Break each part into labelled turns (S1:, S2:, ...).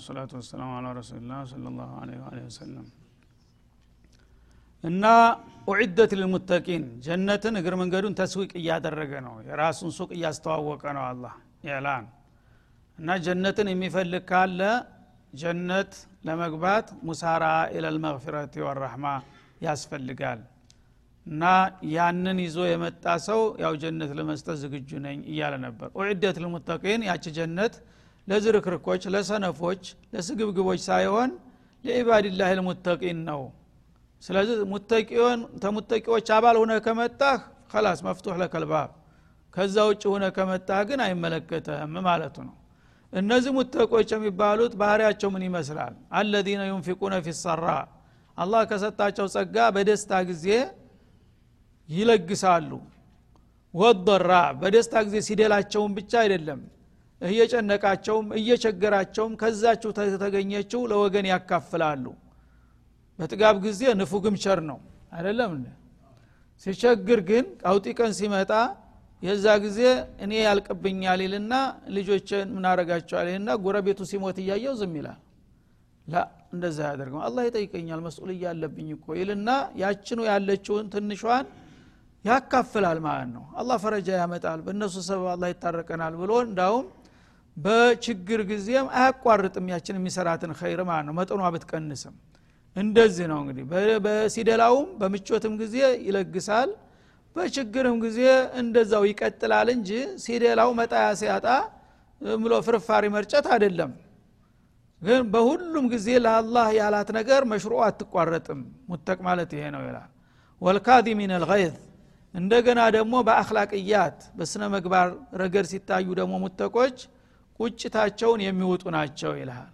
S1: ወሰላቱ ወሰላሙ አላ ረሱሊላህ ሰለ ላሁ ወሰለም እና ኡዒደት ልልሙተቂን ጀነትን እግር መንገዱን ተስዊቅ እያደረገ ነው። የራሱን ሱቅ እያስተዋወቀ ነው አላህ ኢዕላን እና ጀነትን የሚፈልግ ካለ ጀነት ለመግባት ሙሳራ ኢለልመግፊረት ወረሕማ ያስፈልጋል። እና ያንን ይዞ የመጣ ሰው ያው ጀነት ለመስጠት ዝግጁ ነኝ እያለ ነበር። ኡዕደት ልሙተቂን ያቺ ጀነት ለዝርክርኮች ለሰነፎች ለስግብግቦች ሳይሆን ለኢባድላህ ልሙተቂን ነው። ስለዚህ ሙተቂውን ተሙተቂዎች አባል ሁነ ከመጣህ ከላስ መፍቱሕ ለከልባብ። ከዛ ውጭ ሁነ ከመጣህ ግን አይመለከተህም ማለቱ ነው። እነዚህ ሙተቆች የሚባሉት ባህሪያቸው ምን ይመስላል? አለዚነ ዩንፊቁነ ፊ ሰራ አላህ ከሰጣቸው ጸጋ በደስታ ጊዜ ይለግሳሉ። ወضራ በደስታ ጊዜ ሲደላቸውም ብቻ አይደለም እየጨነቃቸውም እየቸገራቸውም ከዛችሁ ተገኘችው ለወገን ያካፍላሉ። በጥጋብ ጊዜ ንፉግም ቸር ነው። አይደለም ሲቸግር ግን ቀውጢ ቀን ሲመጣ የዛ ጊዜ እኔ ያልቅብኛል ይልና ልጆችን ምናረጋቸዋል ይልና ጎረቤቱ ሲሞት እያየው ዝም ይላል። ላ እንደዛ ያደርገው አላህ ይጠይቀኛል መስኡል እያለብኝ እኮ ይልና ያችኑ ያለችውን ትንሿን ያካፍላል ማለት ነው። አላህ ፈረጃ ያመጣል። በእነሱ ሰበብ አላህ ይታረቀናል ብሎ እንዳውም በችግር ጊዜም አያቋርጥም ያችን የሚሰራትን ኸይር ማለት ነው። መጠኗ ብትቀንስም እንደዚህ ነው እንግዲህ። በሲደላውም በምቾትም ጊዜ ይለግሳል በችግርም ጊዜ እንደዛው ይቀጥላል እንጂ ሲደላው መጣያ ሲያጣ ብሎ ፍርፋሪ መርጨት አይደለም። ግን በሁሉም ጊዜ ለአላህ ያላት ነገር መሽሮ አትቋረጥም። ሙተቅ ማለት ይሄ ነው ይላል። ወልካዚሚን አልገይዝ እንደገና ደግሞ በአክላቅያት በስነ መግባር ረገድ ሲታዩ ደግሞ ሙተቆች ቁጭታቸውን የሚውጡ ናቸው ይልሃል።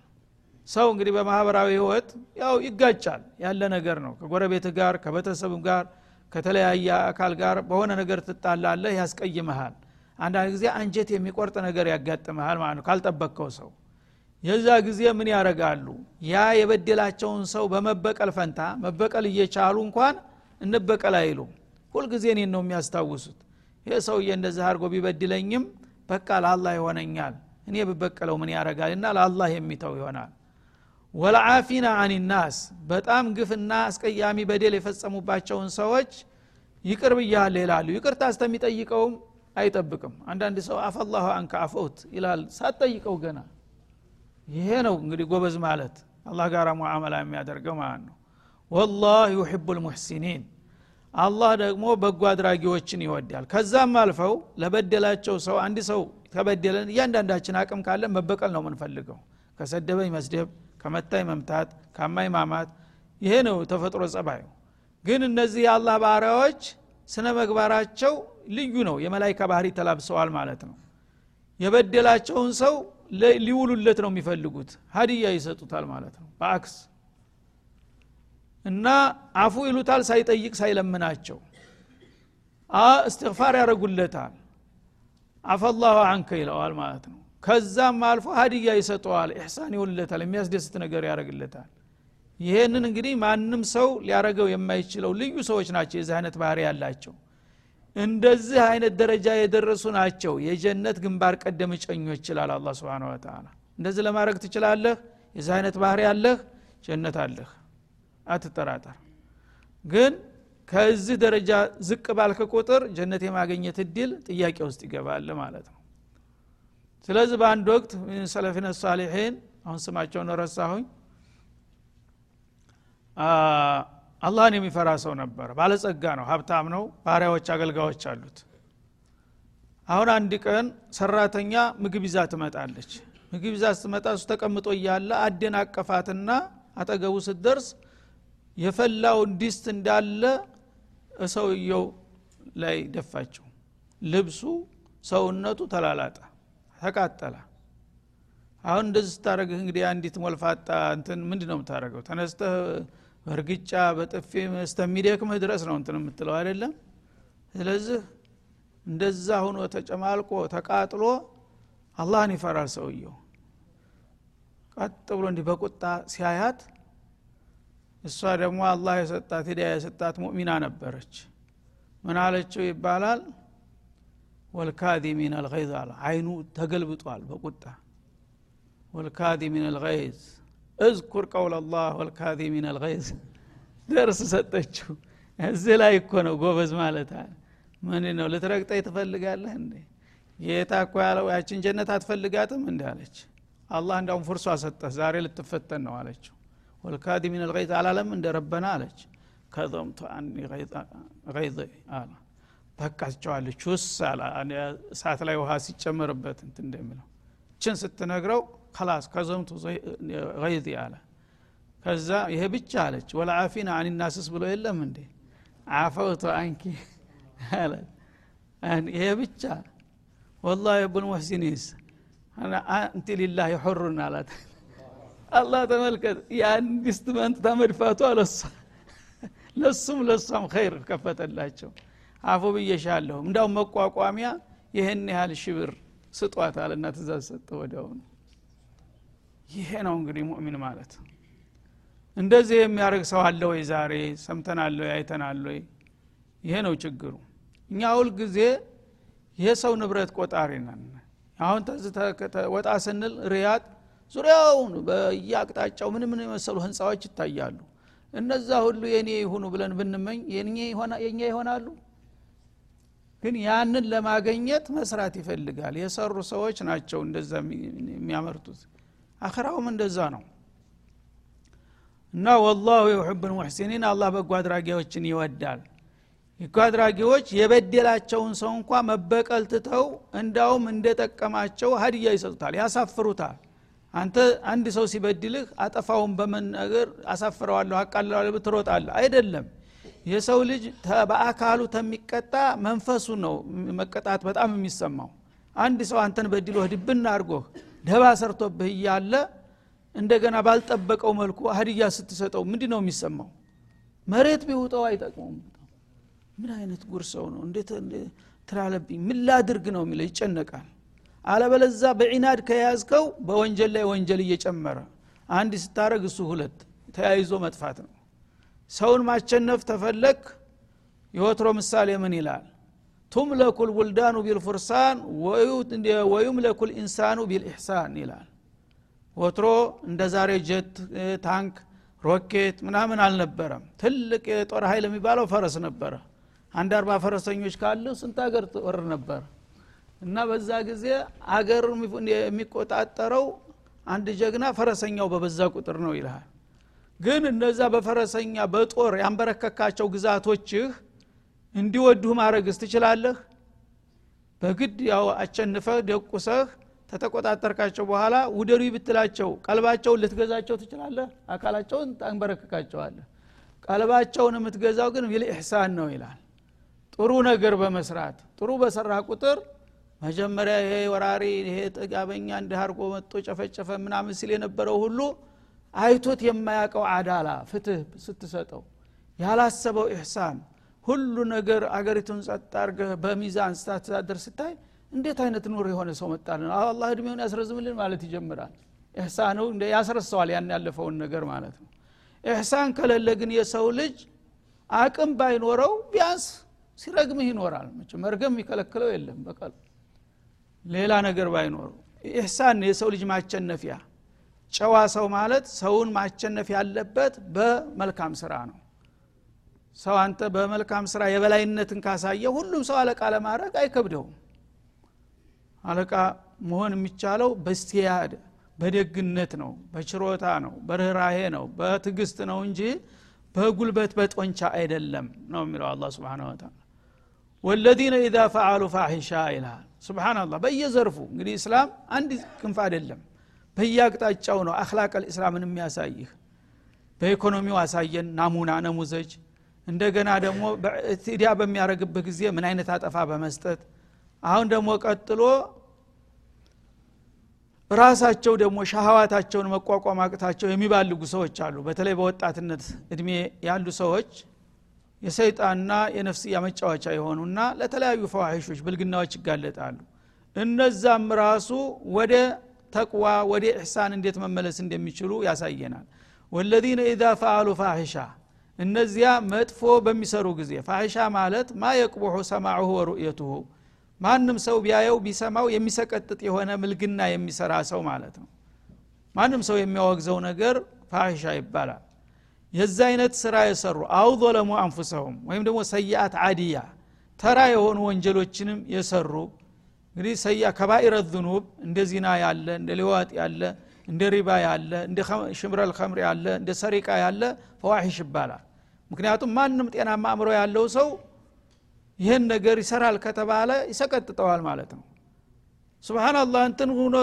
S1: ሰው እንግዲህ በማህበራዊ ህይወት ያው ይጋጫል። ያለ ነገር ነው። ከጎረቤት ጋር ከቤተሰብም ጋር ከተለያየ አካል ጋር በሆነ ነገር ትጣላለህ ያስቀይመሃል። አንዳንድ ጊዜ አንጀት የሚቆርጥ ነገር ያጋጥመሃል ማለት ነው። ካልጠበቅከው ሰው የዛ ጊዜ ምን ያረጋሉ ያ የበደላቸውን ሰው በመበቀል ፈንታ መበቀል እየቻሉ እንኳን እንበቀል አይሉም። ሁልጊዜ እኔን ነው የሚያስታውሱት። ይህ ሰውዬ እንደዚህ አድርጎ ቢበድለኝም በቃ ለአላህ ይሆነኛል እኔ ብበቀለው ምን ያረጋል እና ለአላህ የሚተው ይሆናል። ወልዓፊና አኒናስ በጣም ግፍና አስቀያሚ በደል የፈጸሙባቸውን ሰዎች ይቅር ብያለ ይላሉ። ይቅርታ እስተሚጠይቀውም አይጠብቅም። አንዳንድ ሰው አፈላሁ አንከ አፈውት ይላል። ሳትጠይቀው ገና ይሄ ነው እንግዲህ ጎበዝ ማለት። አላህ ጋር ሙዓመላ የሚያደርገው ማለት ነው። ወላህ ዩሕቡ ልሙሕሲኒን አላህ ደግሞ በጎ አድራጊዎችን ይወዳል። ከዛም አልፈው ለበደላቸው ሰው አንድ ሰው ከበደለን እያንዳንዳችን አቅም ካለን መበቀል ነው የምንፈልገው። ከሰደበኝ መስደብ ከመታኝ መምታት ካማኝ ማማት ይሄ ነው ተፈጥሮ ጸባዩ። ግን እነዚህ የአላህ ባሪያዎች ስነ መግባራቸው ልዩ ነው። የመላይካ ባህሪ ተላብሰዋል ማለት ነው። የበደላቸውን ሰው ሊውሉለት ነው የሚፈልጉት። ሀዲያ ይሰጡታል ማለት ነው። በአክስ እና አፉ ይሉታል ሳይጠይቅ ሳይለምናቸው። እስትግፋር ያደረጉለታል አፈላሁ አንከ ይለዋል ማለት ነው። ከዛም አልፎ ሀዲያ ይሰጠዋል። ኢሕሳን ይውልለታል የሚያስደስት ነገር ያደረግለታል ይሄንን እንግዲህ ማንም ሰው ሊያረገው የማይችለው ልዩ ሰዎች ናቸው። የዚህ አይነት ባህሪ ያላቸው እንደዚህ አይነት ደረጃ የደረሱ ናቸው። የጀነት ግንባር ቀደም እጨኞች ይችላል አላ ስብን ወተላ እንደዚህ ለማድረግ ትችላለህ? የዚህ አይነት ባህሪ አለህ? ጀነት አለህ። አትጠራጠር። ግን ከዚህ ደረጃ ዝቅ ባልክ ቁጥር ጀነት የማገኘት እድል ጥያቄ ውስጥ ይገባል ማለት ነው። ስለዚህ በአንድ ወቅት سلفنا الصالحين አሁን ስማቸውን ረሳሁኝ። አላህን የሚፈራ ሰው ነበር። ባለጸጋ ነው ሀብታም ነው ባሪያዎች አገልጋዮች አሉት። አሁን አንድ ቀን ሰራተኛ ምግብ ይዛ ትመጣለች። ምግብ ይዛ ስትመጣ እሱ ተቀምጦ እያለ አደናቀፋትና አጠገቡ ስትደርስ የፈላውን ዲስት እንዳለ ሰውየው ላይ ደፋችው። ልብሱ ሰውነቱ ተላላጠ ተቃጠለ። አሁን እንደዚህ ስታደረግህ እንግዲህ አንዲት ሞልፋጣ እንትን ምንድ ነው የምታደረገው ተነስተህ በእርግጫ በጥፊ እስተሚደክምህ ድረስ ነው እንትን የምትለው አይደለም? ስለዚህ እንደዛ ሁኖ ተጨማልቆ ተቃጥሎ አላህን ይፈራል ሰውየው። ቀጥ ብሎ እንዲህ በቁጣ ሲያያት እሷ ደግሞ አላህ የሰጣት ሂዳያ የሰጣት ሙእሚና ነበረች። ምን አለችው ይባላል? ወልካዚሚን አልገይዝ አለ። አይኑ ተገልብጧል በቁጣ። ወልካዚሚን አልገይዝ እዝኩር ቀውል ላህ ወልካዚሚን አልገይዝ። ደርስ ሰጠችው። እዚህ ላይ እኮ ነው ጎበዝ ማለት አለ። ምን ነው ልትረግጠኝ ትፈልጋለህ እንዴ? ጌታ እኮ ያለው ያችን ጀነት አትፈልጋትም እንዲ አለች። አላህ እንዳውም ፍርሷ ሰጠህ ዛሬ ልትፈተን ነው አለችው ወልካዚሚን አልገይዝ አላለም እንደ ረበና አለች ከዘምቱ አኒ ገይዝ አለ በቃቸዋለች ውስ እሳት ላይ ውሃ ሲጨመርበት እንት እንደሚለው ችን ስትነግረው ከላስ ከዘምቱ ገይዝ አለ ከዛ ይሄ ብቻ አለች ወለአፊና አኒናስስ ብሎ የለም እንዴ አፈውቱ አንኪ አለ ይሄ ብቻ ወላ የቡል ሙሕሲኒስ አንቲ ሊላህ ሑሩን አላት አላህ ተመልከት የኢንቨስትመንት ተመድፋቱ አለሷ። ለሱም ለሷም ኸይር ከፈተላቸው። አፎ ብዬሻለሁ። እንዳውም መቋቋሚያ ይህን ያህል ሽብር ስጧታል እና ትእዛዝ ሰጠ ወዲያውኑ። ይሄ ነው እንግዲህ ሙእሚን ማለት። እንደዚህ የሚያደርግ ሰው አለ ወይ ዛሬ? ሰምተናለ ወይ? አይተናለ ወይ? ይሄ ነው ችግሩ። እኛ ሁል ጊዜ የሰው ንብረት ቆጣሪ ነን። አሁን ወጣ ስንል ሪያድ ዙሪያውን በየአቅጣጫው ምን ምን የመሰሉ ህንፃዎች ይታያሉ። እነዛ ሁሉ የኔ ይሁኑ ብለን ብንመኝ የኛ ይሆናሉ? ግን ያንን ለማገኘት መስራት ይፈልጋል። የሰሩ ሰዎች ናቸው እንደዛ የሚያመርቱት። አኸራውም እንደዛ ነው። እና ወላሁ የውሕብ ልሙሕሲኒን አላህ በጎ አድራጊዎችን ይወዳል። በጎ አድራጊዎች የበደላቸውን ሰው እንኳ መበቀል ትተው እንዳውም እንደጠቀማቸው ሀዲያ ይሰጡታል ያሳፍሩታል አንተ አንድ ሰው ሲበድልህ አጠፋውን በመናገር አሳፍረዋለሁ አቃልለዋለሁ ብትሮጣለህ አይደለም። የሰው ልጅ በአካሉ ተሚቀጣ መንፈሱ ነው መቀጣት በጣም የሚሰማው። አንድ ሰው አንተን በድሎህ ድብና አድርጎህ ደባ ሰርቶብህ እያለ እንደገና ባልጠበቀው መልኩ ሀዲያ ስትሰጠው ምንድ ነው የሚሰማው? መሬት ቢውጠው አይጠቅመውም። ምን አይነት ጉር ሰው ነው? እንዴት ትላለብኝ። ምን ላድርግ ነው የሚለው? ይጨነቃል አለበለዛ በዒናድ ከያዝከው በወንጀል ላይ ወንጀል እየጨመረ አንድ ስታረግ እሱ ሁለት ተያይዞ መጥፋት ነው። ሰውን ማቸነፍ ተፈለግ የወትሮ ምሳሌ ምን ይላል? ቱምለኩ ልቡልዳኑ ቢልፉርሳን ወዩምለኩ ልኢንሳኑ ቢልኢሕሳን ይላል። ወትሮ እንደ ዛሬ ጀት ታንክ ሮኬት ምናምን አልነበረም። ትልቅ የጦር ኃይል የሚባለው ፈረስ ነበረ። አንድ አርባ ፈረሰኞች ካሉ ስንት ሀገር ጦር ነበር እና በዛ ጊዜ አገር የሚቆጣጠረው አንድ ጀግና ፈረሰኛው በበዛ ቁጥር ነው ይልሃል። ግን እነዛ በፈረሰኛ በጦር ያንበረከካቸው ግዛቶችህ እንዲወዱህ ማድረግስ ትችላለህ? በግድ ያው አቸንፈህ ደቁሰህ ተተቆጣጠርካቸው በኋላ ውደዱ ብትላቸው ቀልባቸውን ልትገዛቸው ትችላለህ? አካላቸውን ታንበረክካቸዋለህ። ቀልባቸውን የምትገዛው ግን ቢልኢሕሳን ነው ይላል ጥሩ ነገር በመስራት ጥሩ በሰራ ቁጥር መጀመሪያ ይሄ ወራሪ ይሄ ጥጋበኛ እንዲህ አርጎ መጥቶ ጨፈጨፈ ምናምን ሲል የነበረው ሁሉ አይቶት የማያውቀው አዳላ ፍትህ ስትሰጠው ያላሰበው ኢሕሳን ሁሉ ነገር አገሪቱን ጸጥ አርገህ በሚዛን ስታስተዳደር ስታይ እንዴት አይነት ኑር የሆነ ሰው መጣልን? አላህ እድሜውን ያስረዝምልን ማለት ይጀምራል። ኢሕሳኑ ያስረሰዋል ያን ያለፈውን ነገር ማለት ነው። ኢሕሳን ከሌለ ግን የሰው ልጅ አቅም ባይኖረው ቢያንስ ሲረግምህ ይኖራል። መርገም የሚከለክለው የለም በቀል ሌላ ነገር ባይኖረው። ኢሕሳን የሰው ልጅ ማቸነፊያ። ጨዋ ሰው ማለት ሰውን ማቸነፍ ያለበት በመልካም ስራ ነው። ሰው አንተ በመልካም ስራ የበላይነትን ካሳየ ሁሉም ሰው አለቃ ለማድረግ አይከብደውም። አለቃ መሆን የሚቻለው በስቲያድ በደግነት ነው በችሮታ ነው በርኅራሄ ነው በትግስት ነው እንጂ በጉልበት በጦንቻ አይደለም ነው የሚለው አላ ስብን ወተላ ወለዚነ ኢዛ ፈዓሉ ፋሒሻ ይልሃል ስብናላህ በየዘርፉ እንግዲህ እስላም አንድ ክንፍ አይደለም። በየአቅጣጫው ነው አክላቅ ልእስላምን የሚያሳይህ። በኢኮኖሚው አሳየን። ናሙና ነሙዘጅ። እንደገና ደግሞ በእትዲያ በሚያደረግበት ጊዜ ምን አይነት አጠፋ በመስጠት። አሁን ደግሞ ቀጥሎ ራሳቸው ደግሞ ሻህዋታቸውን መቋቋም አቅታቸው የሚባልጉ ሰዎች አሉ። በተለይ በወጣትነት እድሜ ያሉ ሰዎች የሰይጣንና የነፍስያ መጫወቻ የሆኑና ለተለያዩ ፈዋሒሾች ብልግናዎች ይጋለጣሉ። እነዛም ራሱ ወደ ተቅዋ ወደ ኢሕሳን እንዴት መመለስ እንደሚችሉ ያሳየናል። ወለዚነ ኢዛ ፈአሉ ፋሒሻ እነዚያ መጥፎ በሚሰሩ ጊዜ ፋሒሻ ማለት ማ የቅቡሑ ሰማዑሁ ወሩእየቱሁ ማንም ሰው ቢያየው ቢሰማው የሚሰቀጥጥ የሆነ ምልግና የሚሰራ ሰው ማለት ነው። ማንም ሰው የሚያወግዘው ነገር ፋሒሻ ይባላል የዛ አይነት ስራ የሰሩ አው ظለሙ አንፉሰሁም ወይም ደግሞ ሰይአት አዲያ ተራ የሆኑ ወንጀሎችንም የሰሩ እንግዲህ ሰያ ከባኢረ ዝኑብ እንደ ዚና ያለ እንደ ሊዋጥ ያለ እንደ ሪባ ያለ እንደ ሽምረል ከምር ያለ እንደ ሰሪቃ ያለ ፈዋሒሽ ይባላል። ምክንያቱም ማንም ጤናማ አእምሮ ያለው ሰው ይህን ነገር ይሰራል ከተባለ ይሰቀጥጠዋል ማለት ነው። ስብናላህ እንትን ሆኖ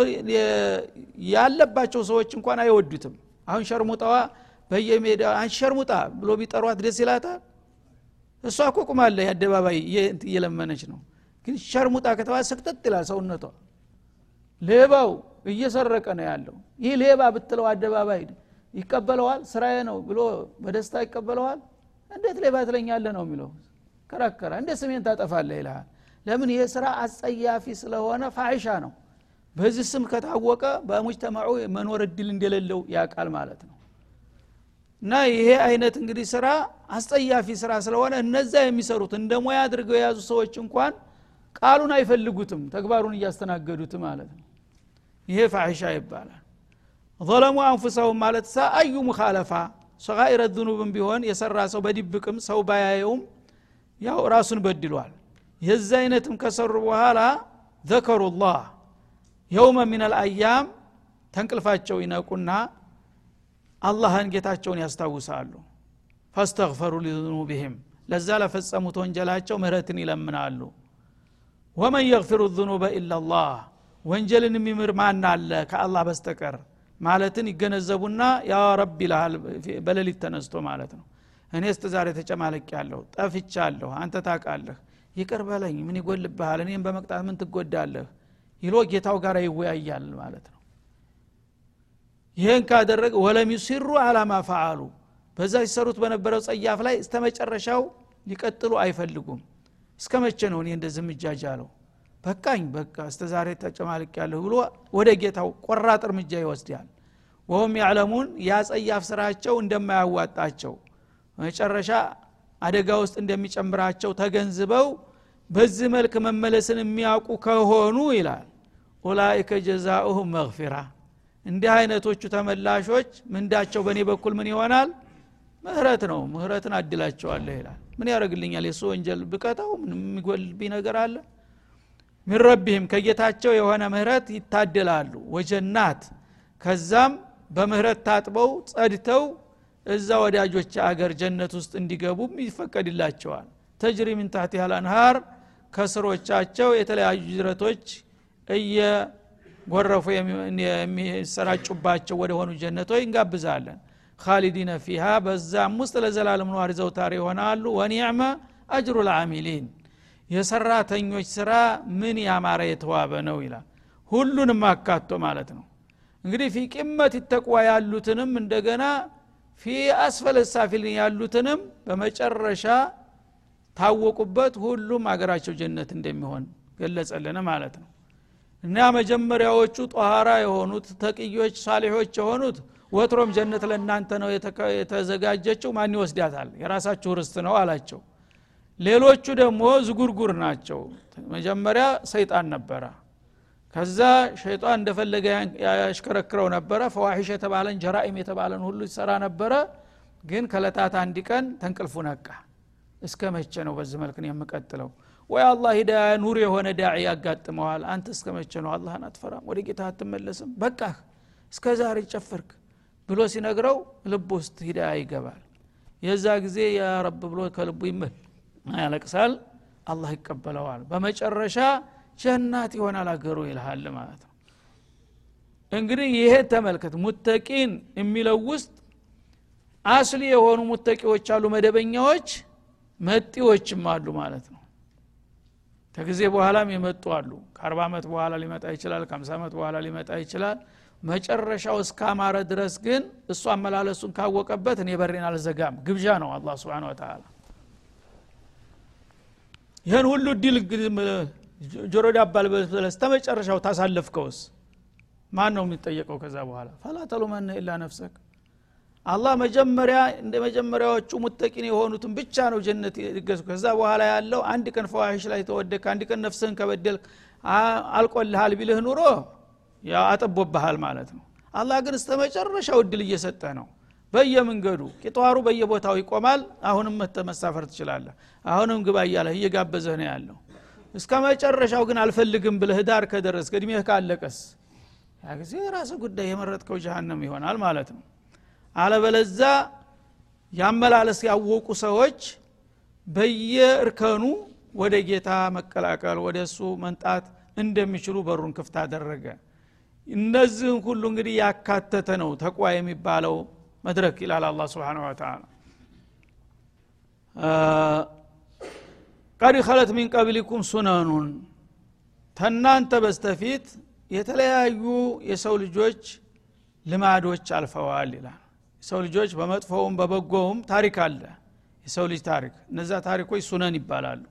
S1: ያለባቸው ሰዎች እንኳን አይወዱትም። አሁን ሸርሙጣዋ በየሜዳ አንቺ ሸርሙጣ ብሎ ቢጠሯት ደስ ይላታል። እሷ እኮ ቁማለ አደባባይ እየለመነች ነው። ግን ሸርሙጣ ከተባለ ስቅጥጥ ይላል ሰውነቷ። ሌባው እየሰረቀ ነው ያለው። ይህ ሌባ ብትለው አደባባይ ይቀበለዋል ስራዬ ነው ብሎ በደስታ ይቀበለዋል። እንዴት ሌባ ትለኛለ ነው የሚለው። ከራከራ እንደ ስሜን ታጠፋለህ ይልሃል። ለምን? ይህ ስራ አጸያፊ ስለሆነ ፋይሻ ነው። በዚህ ስም ከታወቀ በሙጅተማዑ መኖር እድል እንደሌለው ያቃል ማለት ነው እና ይሄ አይነት እንግዲህ ስራ አስጸያፊ ስራ ስለሆነ እነዛ የሚሰሩት እንደ ሙያ አድርገው የያዙ ሰዎች እንኳን ቃሉን አይፈልጉትም ተግባሩን እያስተናገዱት ማለት ነው። ይሄ ፋሒሻ ይባላል። ظለሙ አንፉሰሁም ማለት ሳ አዩ ሙካለፋ ሰጋኢረ ዝኑብም ቢሆን የሰራ ሰው በድብቅም ሰው ባያየውም ያው ራሱን በድሏል። የዚ አይነትም ከሰሩ በኋላ ዘከሩ ላህ የውመ ምን አልአያም ተንቅልፋቸው ይነቁና አላህን ጌታቸውን ያስታውሳሉ። ፈስተግፈሩ ሊዙኑብህም ለዛ ለፈጸሙት ወንጀላቸው ምህረትን ይለምናሉ። ወመን የግፊሩ ዙኑበ ኢላላህ ወንጀልን የሚምር ማን አለ ከአላህ በስተቀር? ማለትን ይገነዘቡና ያ ረብ ይልሃል በሌሊት ተነስቶ ማለት ነው። እኔ እስተ ዛሬ ተጨማለቅ ያለሁ ጠፍቻለሁ አንተ ታቃለህ ይቅር በለኝ ምን ይጎልብሃል? እኔም በመቅጣት ምን ትጎዳለህ? ይሎ ጌታው ጋር ይወያያል ማለት ነው ይህን ካደረገ ወለም ዩሲሩ አላማ ፈአሉ በዛ ሲሰሩት በነበረው ጸያፍ ላይ እስተ ሊቀጥሉ አይፈልጉም። እስከ መቼ ነው እኔ እንደዚህ ምጃጃለው በቃኝ በቃ እስተ ዛሬ ተጨማልቅ ያለሁ ብሎ ወደ ጌታው ቆራጥ እርምጃ ይወስዳል። ወሁም ያዕለሙን ያ ስራቸው እንደማያዋጣቸው መጨረሻ አደጋ ውስጥ እንደሚጨምራቸው ተገንዝበው በዚህ መልክ መመለስን የሚያውቁ ከሆኑ ይላል። ኡላይከ ጀዛኡሁም መግፊራ እንዲህ አይነቶቹ ተመላሾች ምንዳቸው? በእኔ በኩል ምን ይሆናል? ምህረት ነው። ምህረትን አድላቸዋለህ ይላል። ምን ያደረግልኛል የእሱ ወንጀል ብቀጣው የሚጎልብኝ ነገር አለ? ሚን ከጌታቸው የሆነ ምህረት ይታደላሉ። ወጀናት። ከዛም በምህረት ታጥበው ጸድተው እዛ ወዳጆች አገር ጀነት ውስጥ እንዲገቡም ይፈቀድላቸዋል። ተጅሪ ምን አንሃር ከስሮቻቸው የተለያዩ ጅረቶች እየጎረፉ የሚሰራጩባቸው ወደ ሆኑ ጀነቶች እንጋብዛለን። ካሊዲነ ፊሃ በዛም ውስጥ ለዘላለም ነዋሪ ዘውታሪ ይሆናሉ። ወኒዕመ አጅሩ ልአሚሊን የሰራተኞች ስራ ምን ያማረ የተዋበ ነው ይላል። ሁሉንም አካቶ ማለት ነው። እንግዲህ ፊ ቂመት ይተቅዋ ያሉትንም እንደገና ፊ አስፈለ ሳፊልን ያሉትንም በመጨረሻ ታወቁበት ሁሉም አገራቸው ጀነት እንደሚሆን ገለጸልን ማለት ነው እና መጀመሪያዎቹ ጧሃራ የሆኑት ተቅዮች ሳሌሖች የሆኑት ወትሮም ጀነት ለእናንተ ነው የተዘጋጀችው። ማን ይወስዳታል? የራሳችሁ ርስት ነው አላቸው። ሌሎቹ ደግሞ ዝጉርጉር ናቸው። መጀመሪያ ሰይጣን ነበረ። ከዛ ሸይጣን እንደፈለገ ያሽከረክረው ነበረ። ፈዋሒሽ የተባለን ጀራኢም የተባለን ሁሉ ይሰራ ነበረ። ግን ከለታት አንድ ቀን ተንቅልፉ ነቃ። እስከ መቼ ነው በዚህ መልክ ነው የምቀጥለው ወይ አላህ ሂዳያ ኑር የሆነ ዳዒ ያጋጥመዋል። አንተ እስከ መቼ ነው አላህን አትፈራም? ወደ ጌታ አትመለስም? በቃህ እስከ ዛሬ ጨፈርክ ብሎ ሲነግረው ልብ ውስጥ ሂዳያ ይገባል። የዛ ጊዜ ያ ረብ ብሎ ከልቡ ይመል ያለቅሳል። አላህ ይቀበለዋል። በመጨረሻ ጀናት ይሆናል አገሩ ይልሃል ማለት ነው። እንግዲህ ይሄ ተመልከት ሙተቂን የሚለው ውስጥ አስሊ የሆኑ ሙተቂዎች አሉ መደበኛዎች መጤዎችም አሉ ማለት ነው ከጊዜ በኋላም የመጡ አሉ። ከአርባ ዓመት በኋላ ሊመጣ ይችላል ከአምሳ ዓመት በኋላ ሊመጣ ይችላል። መጨረሻው እስካማረ ድረስ ግን እሱ አመላለሱን ካወቀበት እኔ በሬን አልዘጋም። ግብዣ ነው አላ ስብን ወተላ ይህን ሁሉ ድል ጆሮ ዳባል በለስ ተመጨረሻው ታሳለፍከውስ? ማን ነው የሚጠየቀው ከዛ በኋላ? ፈላ ተሉመነ ኢላ ነፍሰክ አላህ መጀመሪያ እንደ መጀመሪያዎቹ ሙተቂን የሆኑትን ብቻ ነው ጀነት ይገሱ ከዛ በኋላ ያለው አንድ ቀን ፈዋሂሽ ላይ ተወደክ አንድ ቀን ነፍስህን ከበደል አልቆልሃል ቢልህ ኑሮ ያው አጠቦብሃል ማለት ነው። አላህ ግን እስተ መጨረሻው እድል እየሰጠ ነው። በየመንገዱ ቂጧሩ በየቦታው ይቆማል። አሁንም መተ መሳፈር ትችላለህ። አሁንም ግባ እያለህ እየጋበዘህ ነው ያለው። እስከ መጨረሻው ግን አልፈልግም ብለህ ዳር ከደረስ እድሜህ ካለቀስ ያ ጊዜ የራስ ጉዳይ የመረጥከው ጀሃነም ይሆናል ማለት ነው አለበለዛ ያመላለስ ያወቁ ሰዎች በየእርከኑ ወደ ጌታ መቀላቀል ወደ እሱ መንጣት እንደሚችሉ በሩን ክፍት አደረገ። እነዚህን ሁሉ እንግዲህ ያካተተ ነው ተቋ የሚባለው መድረክ ይላል አላ ስብን ወተላ ቀድ ከለት ሚን ቀብሊኩም ሱነኑን ተናንተ በስተፊት የተለያዩ የሰው ልጆች ልማዶች አልፈዋል ይላል የሰው ልጆች በመጥፎውም በበጎውም ታሪክ አለ። የሰው ልጅ ታሪክ እነዛ ታሪኮች ሱነን ይባላሉ።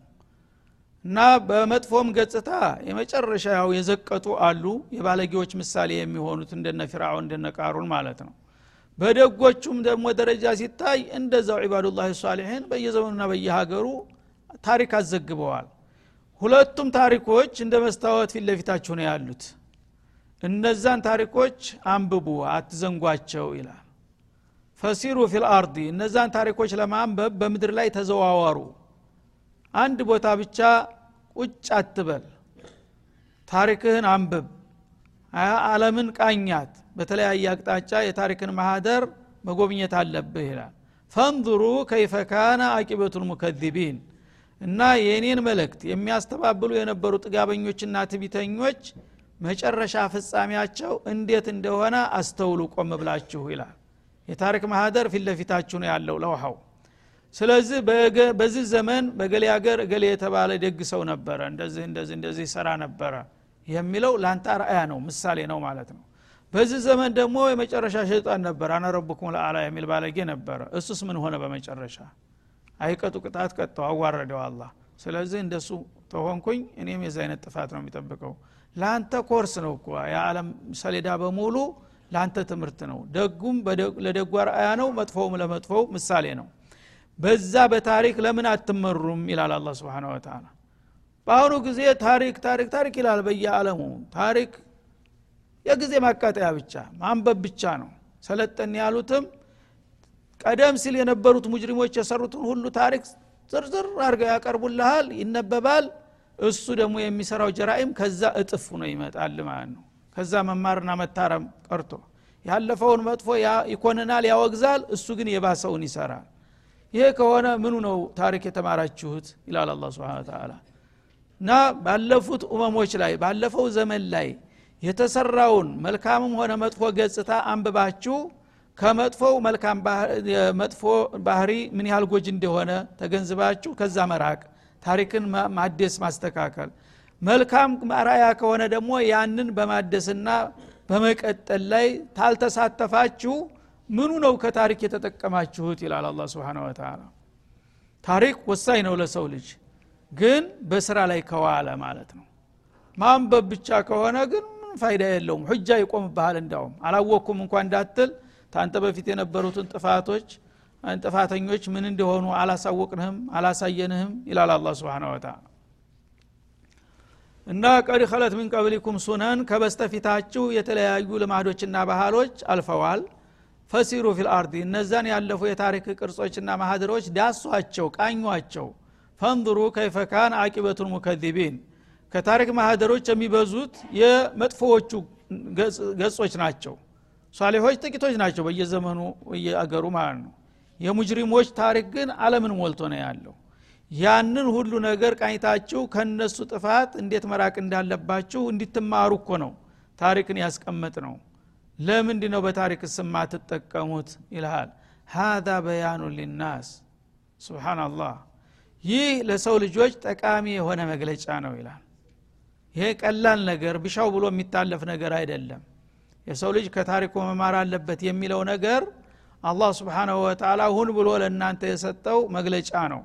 S1: እና በመጥፎም ገጽታ የመጨረሻ ያው የዘቀጡ አሉ። የባለጌዎች ምሳሌ የሚሆኑት እንደነ ፊርዓውን እንደነ ቃሩን ማለት ነው። በደጎቹም ደግሞ ደረጃ ሲታይ እንደዛው ዒባዱላህ ሳሊሒን በየዘመኑና በየሀገሩ ታሪክ አዘግበዋል። ሁለቱም ታሪኮች እንደ መስታወት ፊት ለፊታችሁ ነው ያሉት። እነዛን ታሪኮች አንብቡ አትዘንጓቸው ይላል ፈሲሩ ፊል አርዲ እነዛን ታሪኮች ለማንበብ በምድር ላይ ተዘዋወሩ። አንድ ቦታ ብቻ ቁጭ አትበል። ታሪክህን አንብብ። አለምን ቃኛት። በተለያየ አቅጣጫ የታሪክን ማህደር መጎብኘት አለብህ ይላል። ፈንظሩ ከይፈ ካነ አቂበቱ ልሙከዚቢን እና የእኔን መልእክት የሚያስተባብሉ የነበሩ ጥጋበኞችና ትቢተኞች መጨረሻ ፍጻሜያቸው እንዴት እንደሆነ አስተውሉ ቆም ብላችሁ ይላል የታሪክ ማህደር ፊት ለፊታችሁ ነው ያለው ለውሃው። ስለዚህ በዚህ ዘመን በገሌ ሀገር እገሌ የተባለ ደግ ሰው ነበረ እንደዚህ እንደዚህ እንደዚህ ሰራ ነበረ የሚለው ለአንተ አርአያ ነው ምሳሌ ነው ማለት ነው። በዚህ ዘመን ደግሞ የመጨረሻ ሸይጣን ነበር አነ ረቡኩም ለአላ የሚል ባለጌ ነበረ። እሱስ ምን ሆነ በመጨረሻ? አይቀጡ ቅጣት ቀጠው አዋረደው አላህ። ስለዚህ እንደሱ ተሆንኩኝ እኔም የዚ አይነት ጥፋት ነው የሚጠብቀው። ለአንተ ኮርስ ነው እኮ የዓለም ሰሌዳ በሙሉ ለአንተ ትምህርት ነው። ደጉም ለደጉ አርአያ ነው መጥፎውም ለመጥፎው ምሳሌ ነው። በዛ በታሪክ ለምን አትመሩም? ይላል አላ ስብን ወተላ በአሁኑ ጊዜ ታሪክ ታሪክ ታሪክ ይላል በየዓለሙ። ታሪክ የጊዜ ማቃጠያ ብቻ ማንበብ ብቻ ነው። ሰለጠን ያሉትም ቀደም ሲል የነበሩት ሙጅሪሞች የሰሩትን ሁሉ ታሪክ ዝርዝር አድርገው ያቀርቡልሃል ይነበባል። እሱ ደግሞ የሚሰራው ጀራኢም ከዛ እጥፍ ነው ይመጣል ማለት ነው ከዛ መማርና መታረም ቀርቶ ያለፈውን መጥፎ ይኮንናል ያወግዛል እሱ ግን የባሰውን ይሰራል። ይሄ ከሆነ ምኑ ነው ታሪክ የተማራችሁት? ይላል አላ ስብን ተላ እና ባለፉት ኡመሞች ላይ ባለፈው ዘመን ላይ የተሰራውን መልካምም ሆነ መጥፎ ገጽታ አንብባችሁ ከመጥፎው መልካም መጥፎ ባህሪ ምን ያህል ጎጅ እንደሆነ ተገንዝባችሁ ከዛ መራቅ ታሪክን ማደስ ማስተካከል መልካም አራያ ከሆነ ደግሞ ያንን በማደስና በመቀጠል ላይ ታልተሳተፋችሁ ምኑ ነው ከታሪክ የተጠቀማችሁት? ይላል አላ ስብን ወተላ ታሪክ ወሳኝ ነው ለሰው ልጅ ግን በስራ ላይ ከዋለ ማለት ነው። ማንበብ ብቻ ከሆነ ግን ምን ፋይዳ የለውም። ሁጃ ይቆምብሃል እንዳውም አላወቅኩም እንኳ እንዳትል ታንተ በፊት የነበሩትን ጥፋቶች ጥፋተኞች ምን እንደሆኑ አላሳወቅንህም አላሳየንህም ይላል الله سبحانه وتعالى እና قد خلت من قبلكم سنن ከበስተፊታችሁ የተለያዩ ልማዶችና ባህሎች አልፈዋል። فسيروا في الأرض እነዛን ያለፉ የታሪክ ቅርጾችና ማህደሮች ዳሷቸው ቃኟቸው። فانظروا كيف كان عاقبة المكذبين ከታሪክ ማህደሮች የሚበዙት የመጥፎዎቹ ገጾች ናቸው። ሷሌሆች ጥቂቶች ናቸው በየዘመኑ በየአገሩ ማለት ነው። የሙጅሪሞች ታሪክ ግን አለምን ሞልቶ ነው ያለው ያንን ሁሉ ነገር ቃኝታችሁ ከነሱ ጥፋት እንዴት መራቅ እንዳለባችሁ እንዲትማሩ እኮ ነው ታሪክን ያስቀመጥ ነው ለምንድ ነው በታሪክ ስማ ትጠቀሙት ይልሃል። ሃዛ በያኑ ሊናስ። ስብናላህ ይህ ለሰው ልጆች ጠቃሚ የሆነ መግለጫ ነው ይላል ይሄ ቀላል ነገር ብሻው ብሎ የሚታለፍ ነገር አይደለም። የሰው ልጅ ከታሪኩ መማር አለበት የሚለው ነገር አላህ ስብሓናሁ ወተላ ሁን ብሎ ለእናንተ የሰጠው መግለጫ ነው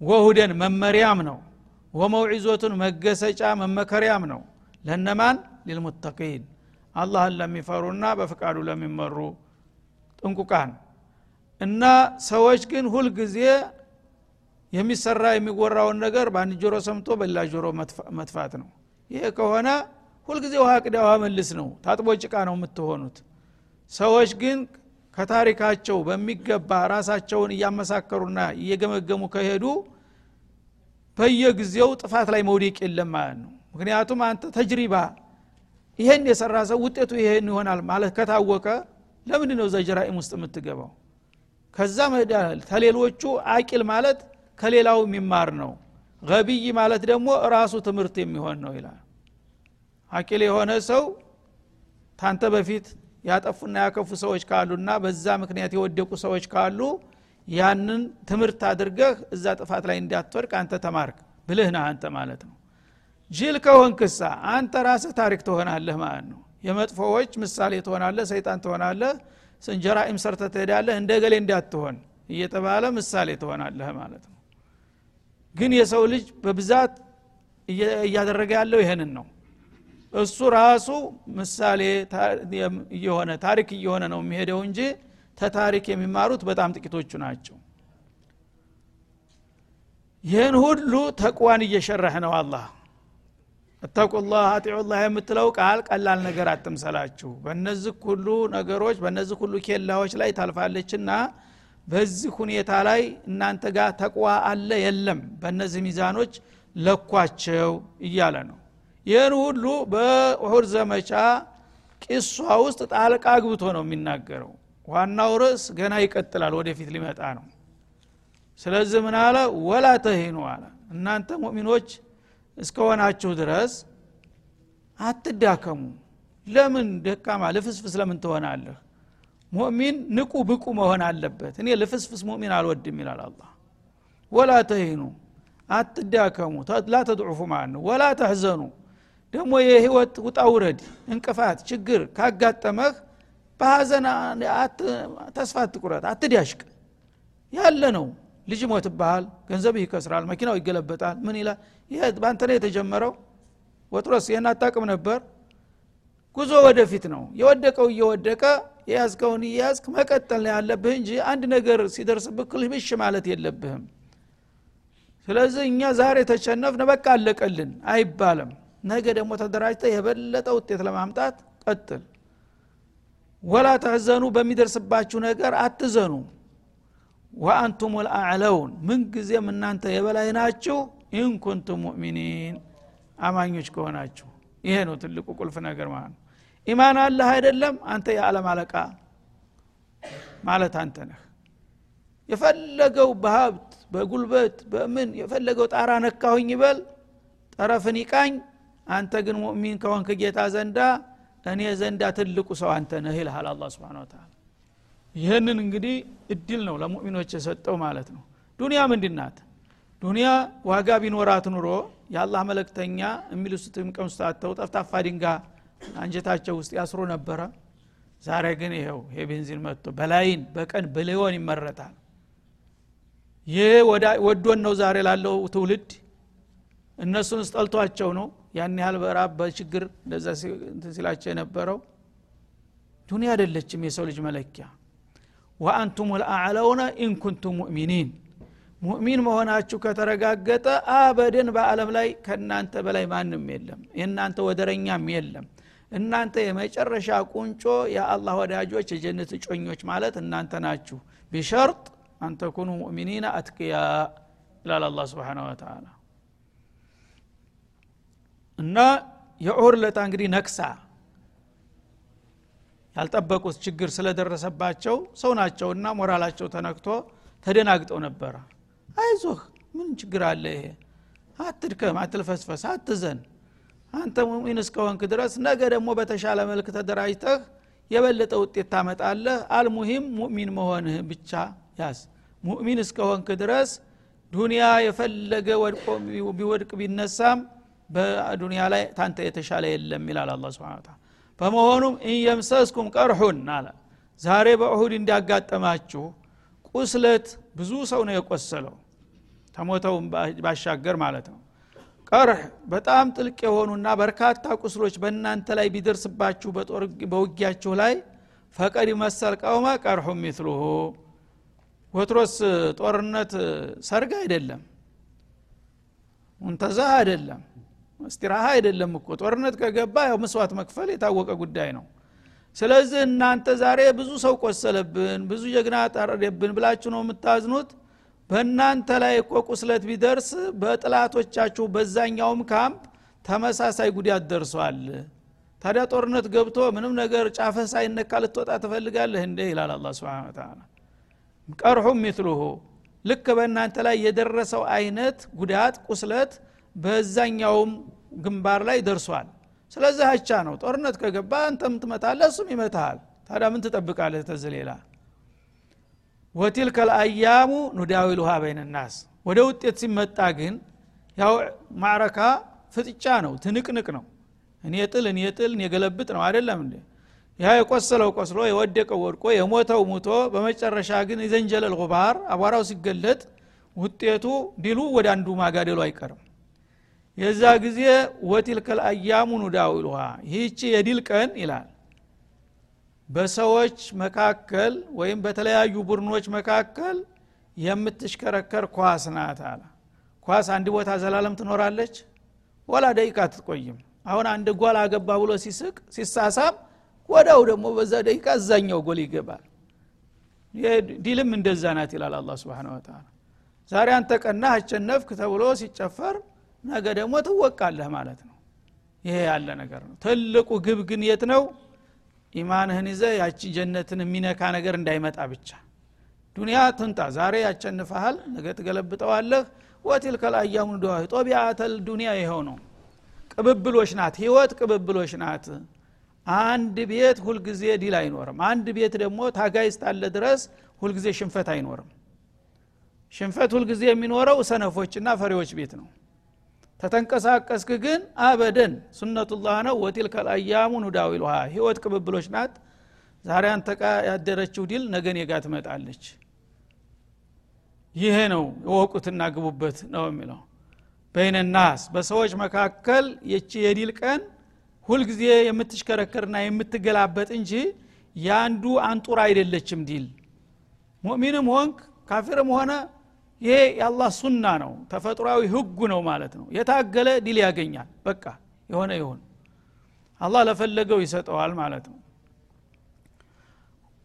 S1: ወሁደን መመሪያም ነው። ወመውዒዞቱን መገሰጫ መመከሪያም ነው። ለነማን ሊልሙተቂን። አላህን ለሚፈሩና በፍቃዱ ለሚመሩ ጥንቁቃን። እና ሰዎች ግን ሁልጊዜ የሚሰራ የሚወራውን ነገር በአንድ ጆሮ ሰምቶ በሌላ ጆሮ መጥፋት ነው። ይሄ ከሆነ ሁልጊዜ ውሃ ቅዳ ውሃ መልስ ነው። ታጥቦ ጭቃ ነው የምትሆኑት። ሰዎች ግን ከታሪካቸው በሚገባ ራሳቸውን እያመሳከሩና እየገመገሙ ከሄዱ በየጊዜው ጥፋት ላይ መውደቅ የለም ማለት ነው። ምክንያቱም አንተ ተጅሪባ ይሄን የሰራ ሰው ውጤቱ ይሄን ይሆናል ማለት ከታወቀ ለምንድ ነው እዛ ጀራኢም ውስጥ የምትገባው? ከዛ መዳል ተሌሎቹ አቂል ማለት ከሌላው የሚማር ነው። ገቢይ ማለት ደግሞ ራሱ ትምህርት የሚሆን ነው ይላል። አቂል የሆነ ሰው ታንተ በፊት ያጠፉና ያከፉ ሰዎች ካሉና በዛ ምክንያት የወደቁ ሰዎች ካሉ ያንን ትምህርት አድርገህ እዛ ጥፋት ላይ እንዳትወድቅ አንተ ተማርክ። ብልህ ነህ አንተ ማለት ነው። ጅል ከሆንክሳ አንተ ራስህ ታሪክ ትሆናለህ ማለት ነው። የመጥፎዎች ምሳሌ ትሆናለህ ሰይጣን ትሆናለህ እንጀራ ኢምሰርተ ትሄዳለህ እንደ ገሌ እንዳትሆን እየተባለ ምሳሌ ትሆናለህ ማለት ነው። ግን የሰው ልጅ በብዛት እያደረገ ያለው ይህንን ነው እሱ ራሱ ምሳሌ እየሆነ ታሪክ እየሆነ ነው የሚሄደው እንጂ ተታሪክ የሚማሩት በጣም ጥቂቶቹ ናቸው። ይህን ሁሉ ተቅዋን እየሸረህ ነው አላህ። እተቁላህ አጢዑላህ የምትለው ቃል ቀላል ነገር አትምሰላችሁ። በእነዚህ ሁሉ ነገሮች በእነዚህ ሁሉ ኬላዎች ላይ ታልፋለችና በዚህ ሁኔታ ላይ እናንተ ጋር ተቅዋ አለ የለም። በእነዚህ ሚዛኖች ለኳቸው እያለ ነው ይህን ሁሉ በኡሁድ ዘመቻ ቂሷ ውስጥ ጣልቃ ግብቶ ነው የሚናገረው። ዋናው ርዕስ ገና ይቀጥላል ወደፊት ሊመጣ ነው። ስለዚህ ምን አለ? ወላ ተሂኑ አለ። እናንተ ሙእሚኖች እስከሆናችሁ ድረስ አትዳከሙ። ለምን ደካማ? ልፍስፍስ ለምን ትሆናለህ? ሙእሚን ንቁ ብቁ መሆን አለበት። እኔ ልፍስፍስ ሙእሚን አልወድም ይላል አላ ወላ ተሂኑ አትዳከሙ። ላ ተድዑፉ ማለት ነው? ወላ ተሕዘኑ ደግሞ የህይወት ውጣውረድ እንቅፋት ችግር ካጋጠመህ በሀዘን ተስፋ አትቁረጥ አትዳሽቅ ያለ ነው። ልጅ ሞትብሃል ገንዘብህ ይከስራል መኪናው ይገለበጣል ምን ይላል? ይህ በአንተ ነው የተጀመረው ወጥሮስ ይህን ነበር? ጉዞ ወደፊት ነው። የወደቀው እየወደቀ የያዝከውን እያያዝክ መቀጠል ነው ያለብህ እንጂ አንድ ነገር ሲደርስብህ ክልብሽ ማለት የለብህም። ስለዚህ እኛ ዛሬ ተሸነፍን በቃ አለቀልን አይባልም ነገ ደግሞ ተደራጅተ የበለጠ ውጤት ለማምጣት ቀጥል። ወላ ተህዘኑ በሚደርስባችሁ ነገር አትዘኑ። ወአንቱም ልአዕለውን ምንጊዜም እናንተ የበላይ ናችሁ። ኢንኩንቱም ሙእሚኒን አማኞች ከሆናችሁ። ይሄ ነው ትልቁ ቁልፍ ነገር ማለት ነው። ኢማን አለህ አይደለም አንተ የዓለም አለቃ ማለት አንተ ነህ። የፈለገው በሀብት በጉልበት በምን የፈለገው ጣራ ነካሁኝ ይበል ጠረፍን ይቃኝ አንተ ግን ሙእሚን ከሆንክ ጌታ ዘንዳ እኔ ዘንዳ ትልቁ ሰው አንተ ነህ ይልሃል አላ ስብን ተላ ይህንን እንግዲህ እድል ነው ለሙእሚኖች የሰጠው ማለት ነው። ዱንያ ምንድናት ዱንያ ዋጋ ቢኖራት ኑሮ የአላህ መለክተኛ የሚልሱትም ቀምስት አተው ጠፍጣፋ ድንጋ አንጀታቸው ውስጥ ያስሮ ነበረ። ዛሬ ግን ይኸው ይሄ ቤንዚን መጥቶ በላይን በቀን ብሊዮን ይመረታል። ይህ ወዶን ነው ዛሬ ላለው ትውልድ። እነሱን ስጠልቷቸው ነው ያን ያህል በራብ በችግር እንደዛ ሲላቸው የነበረው ዱኒያ አይደለችም የሰው ልጅ መለኪያ። ወአንቱም ልአዕለውነ ኢንኩንቱም ሙእሚኒን። ሙእሚን መሆናችሁ ከተረጋገጠ አበደን በአለም ላይ ከእናንተ በላይ ማንም የለም የእናንተ ወደረኛም የለም። እናንተ የመጨረሻ ቁንጮ የአላህ ወዳጆች የጀነት እጮኞች ማለት እናንተ ናችሁ። ቢሸርጥ አንተኩኑ ሙእሚኒና አትቅያ ይላል አላ ስብን ወተላ እና የዑር ለታ እንግዲህ ነክሳ። ያልጠበቁት ችግር ስለደረሰባቸው ሰው ናቸውና ሞራላቸው ተነክቶ ተደናግጠው ነበረ። አይዞህ ምን ችግር አለ ይሄ? አትድከም አትልፈስፈስ አትዘን። አንተ ሙሚን እስከሆንክ ድረስ ነገ ደግሞ በተሻለ መልክ ተደራጅተህ የበለጠ ውጤት ታመጣለህ። አልሙሂም ሙእሚን መሆንህ ብቻ ያዝ። ሙእሚን እስከሆንክ ድረስ ዱንያ የፈለገ ወድቆ ቢወድቅ ቢነሳም በዱንያ ላይ ታንተ የተሻለ የለም ይላል አላ ስብን ታላ በመሆኑም ኢየምሰስኩም ቀርሑን አለ። ዛሬ በእሁድ እንዲያጋጠማችሁ ቁስለት ብዙ ሰው ነው የቆሰለው። ተሞተውም ባሻገር ማለት ነው። ቀርህ በጣም ጥልቅ የሆኑና በርካታ ቁስሎች በእናንተ ላይ ቢደርስባችሁ በውጊያችሁ ላይ ፈቀድ መሰል ቀውመ ቀርሑ ሚትሉሁ ወትሮስ ጦርነት ሰርግ አይደለም ሙንተዛ አይደለም እስቲራሃ አይደለም እኮ። ጦርነት ከገባ ያው መስዋዕት መክፈል የታወቀ ጉዳይ ነው። ስለዚህ እናንተ ዛሬ ብዙ ሰው ቆሰለብን ብዙ ጀግና ታረደብን ብላችሁ ነው የምታዝኑት። በእናንተ ላይ እኮ ቁስለት ቢደርስ በጥላቶቻችሁ በዛኛውም ካምፕ ተመሳሳይ ጉዳት ደርሷል። ታዲያ ጦርነት ገብቶ ምንም ነገር ጫፈ ሳይነካ ልትወጣ ትፈልጋለህ እንደ ይላል አላ ስብን ተላ ቀርሑም ሚትሉሁ ልክ በእናንተ ላይ የደረሰው አይነት ጉዳት ቁስለት በዛኛውም ግንባር ላይ ደርሷል። ስለዚህ አቻ ነው። ጦርነት ከገባ አንተም ትመታለ እሱም ይመታሃል። ታዲያ ምን ትጠብቃለህ? ተዝ ሌላ። ወቲልከ ልአያሙ ኑዳዊሉሃ በይንናስ ወደ ውጤት ሲመጣ ግን ያው ማዕረካ ፍጥጫ ነው ትንቅንቅ ነው። እኔ ጥል እኔ ጥል እኔ ገለብጥ ነው። አይደለም እንዴ? ያ የቆሰለው ቆስሎ የወደቀው ወድቆ የሞተው ሙቶ በመጨረሻ ግን የዘንጀለል ጉባር አቧራው ሲገለጥ ውጤቱ ዲሉ ወደ አንዱ ማጋደሉ አይቀርም የዛ ጊዜ ወቲልከል አያሙ ኑዳዊሉሃ ይህቺ የዲል ቀን ይላል። በሰዎች መካከል ወይም በተለያዩ ቡድኖች መካከል የምትሽከረከር ኳስ ናት አለ። ኳስ አንድ ቦታ ዘላለም ትኖራለች ወላ ደቂቃ ትቆይም አሁን አንድ ጎል አገባ ብሎ ሲስቅ ሲሳሳም ወዳው ደግሞ በዛ ደቂቃ እዛኛው ጎል ይገባል። ዲልም እንደዛ ናት ይላል አላ ስብን ወተላ ዛሬ አንተ ቀና አሸነፍክ ተብሎ ሲጨፈር ነገ ደግሞ ትወቃለህ ማለት ነው። ይሄ ያለ ነገር ነው። ትልቁ ግብ ግን የት ነው? ኢማንህን ይዘ ያቺ ጀነትን የሚነካ ነገር እንዳይመጣ ብቻ። ዱንያ ትንጣ። ዛሬ ያቸንፈሃል ነገ ትገለብጠዋለህ። وتلك الأيام دول طبيعة الدنيا ይኸው ነው። ቅብብሎች ናት ህይወት ቅብብሎች ናት። አንድ ቤት ሁልጊዜ ዲል አይኖርም። አንድ ቤት ደግሞ ታጋይ እስካለ ድረስ ሁልጊዜ ሽንፈት አይኖርም። ሽንፈት ሁልጊዜ የሚኖረው ሰነፎችና ፈሪዎች ቤት ነው ተተንቀሳቀስክ ግን أبدا። سنة الله ነው። وتلك الأيام نداولها። ህይወት ቅብብሎች ናት። ዛሬ አንተ ጋ ያደረችው ዲል ነገ እኔ ጋ ትመጣለች። ይሄ ነው እወቁትና ግቡበት ነው የሚለው። بين الناس በሰዎች መካከል ይቺ የዲል ቀን ሁልጊዜ የምትሽከረከርና የምትገላበጥ እንጂ የአንዱ አንጡር አይደለችም ዲል። ሙእሚንም ሆንክ ካፊርም ሆነ ይሄ የአላህ ሱና ነው። ተፈጥሯዊ ህጉ ነው ማለት ነው። የታገለ ዲል ያገኛል። በቃ የሆነ ይሁን። አላህ ለፈለገው ይሰጠዋል ማለት ነው።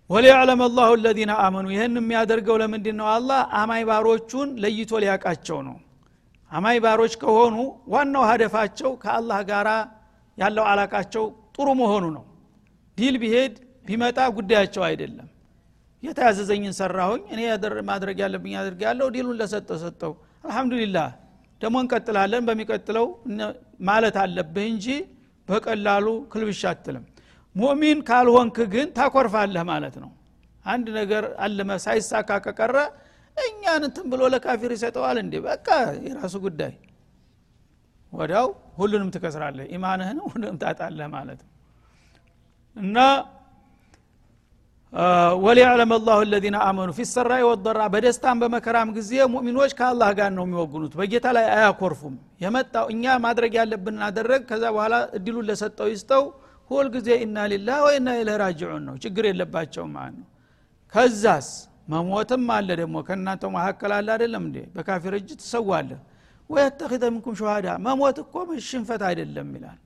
S1: وليعلم الله الذين آمنوا። ይህን የሚያደርገው ለምንድን ነው አላህ አማኝ ባሮቹን ለይቶ ሊያቃቸው ነው። አማኝ ባሮች ከሆኑ ዋናው ሀደፋቸው ከአላህ ጋር ያለው አላቃቸው ጥሩ መሆኑ ነው። ዲል ቢሄድ ቢመጣ ጉዳያቸው አይደለም የታዘዘኝን ሰራሁኝ። እኔ ማድረግ ያለብኝ አድርግ ያለው ዲሉን ለሰጠው ሰጠው። الحمد لله። ደግሞ እንቀጥላለን። በሚቀጥለው ማለት አለብህ እንጂ በቀላሉ ክልብሻ አትልም። ሙእሚን ካልሆንክ ግን ታኮርፋለህ ማለት ነው። አንድ ነገር አለመ ሳይሳካ ከቀረ እኛን እንትን ብሎ ለካፊር ይሰጠዋል እንዴ? በቃ የራሱ ጉዳይ። ወዲያው ሁሉንም ትከስራለህ። ኢማንህን ሁሉንም ታጣለህ ማለት ነው። እና ወሊያዕለም አላሁ ለዚነ አመኑ ፊሰራይ ወደራ በደስታም በመከራም ጊዜ ሙእሚኖች ከአላህ ጋር ነው የሚወግኑት። በጌታ ላይ አያኮርፉም። የመጣው እኛ ማድረግ ያለብን አደረግ ከዛ በኋላ እድሉን ለሰጠው ይስጠው። ሁል ጊዜ ኢና ሊላህ ወኢና ኢለህ ነው። ችግር የለባቸውም ማለት ነው። ከዛስ መሞትም አለ ደግሞ። ከእናንተው መካከል አለ አይደለም እንዴ? በካፊር እጅ ትሰዋለህ ወየተኪዘ ሚንኩም ሸሃዳ መሞት እኮ ሽንፈት አይደለም ይላል።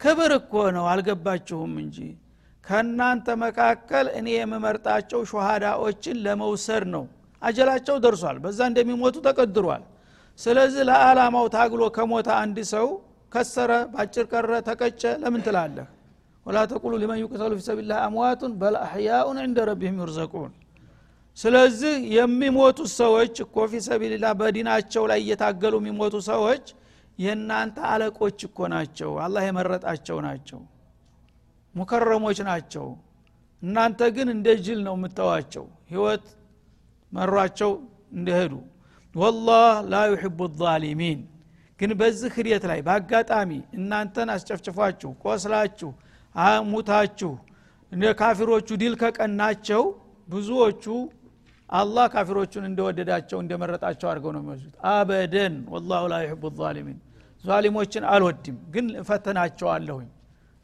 S1: ክብር እኮ ነው። አልገባችሁም እንጂ ከእናንተ መካከል እኔ የምመርጣቸው ሸሃዳዎችን ለመውሰድ ነው። አጀላቸው ደርሷል። በዛ እንደሚሞቱ ተቀድሯል። ስለዚህ ለዓላማው ታግሎ ከሞተ አንድ ሰው ከሰረ ባጭር ቀረ ተቀጨ ለምን ትላለህ? ولا تقولوا لمن يقتل في سبيل الله أموات بل أحياء عند ربهم يرزقون። ስለዚህ የሚሞቱ ሰዎች እኮ في سبيل الله በዲናቸው ላይ እየታገሉ የሚሞቱ ሰዎች የእናንተ አለቆች እኮ ናቸው። አላህ የመረጣቸው ናቸው ሙከረሞች ናቸው። እናንተ ግን እንደ ጅል ነው የምተዋቸው ህይወት መሯቸው እንደሄዱ። والله لا يحب الظالمين። ግን በዚህ ሂደት ላይ በአጋጣሚ እናንተን አስጨፍጭፏችሁ ቆስላችሁ ሙታችሁ ካፊሮቹ ዲል ከቀናቸው ብዙዎቹ አላህ ካፊሮቹን እንደወደዳቸው እንደመረጣቸው አድርገው ነው የሚወስዱት። أبدا والله لا يحب الظالمين። ዛሊሞችን አልወድም ግን እፈተናቸዋለሁኝ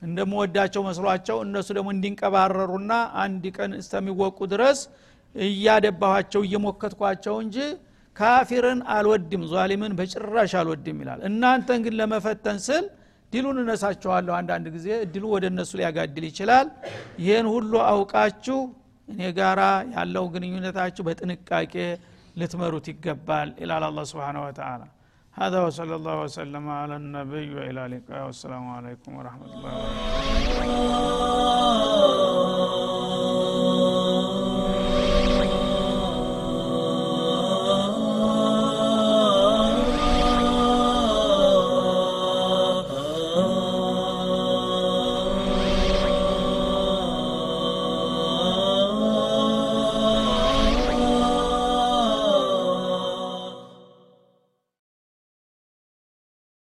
S1: እንደምወዳቸው መስሏቸው እነሱ ደግሞ እንዲንቀባረሩና አንድ ቀን እስተሚወቁ ድረስ እያደባኋቸው እየሞከትኳቸው እንጂ ካፊርን አልወድም ዛሊምን በጭራሽ አልወድም ይላል። እናንተን ግን ለመፈተን ስል ድሉን እነሳችኋለሁ አንዳንድ ጊዜ። እድሉ ወደ እነሱ ሊያጋድል ይችላል። ይህን ሁሉ አውቃችሁ እኔ ጋራ ያለው ግንኙነታችሁ በጥንቃቄ ልትመሩት ይገባል ይላል አላ ስብን ወተላ هذا وصلى الله وسلم على النبي وإلى اللقاء. والسلام عليكم ورحمة الله وبركاته.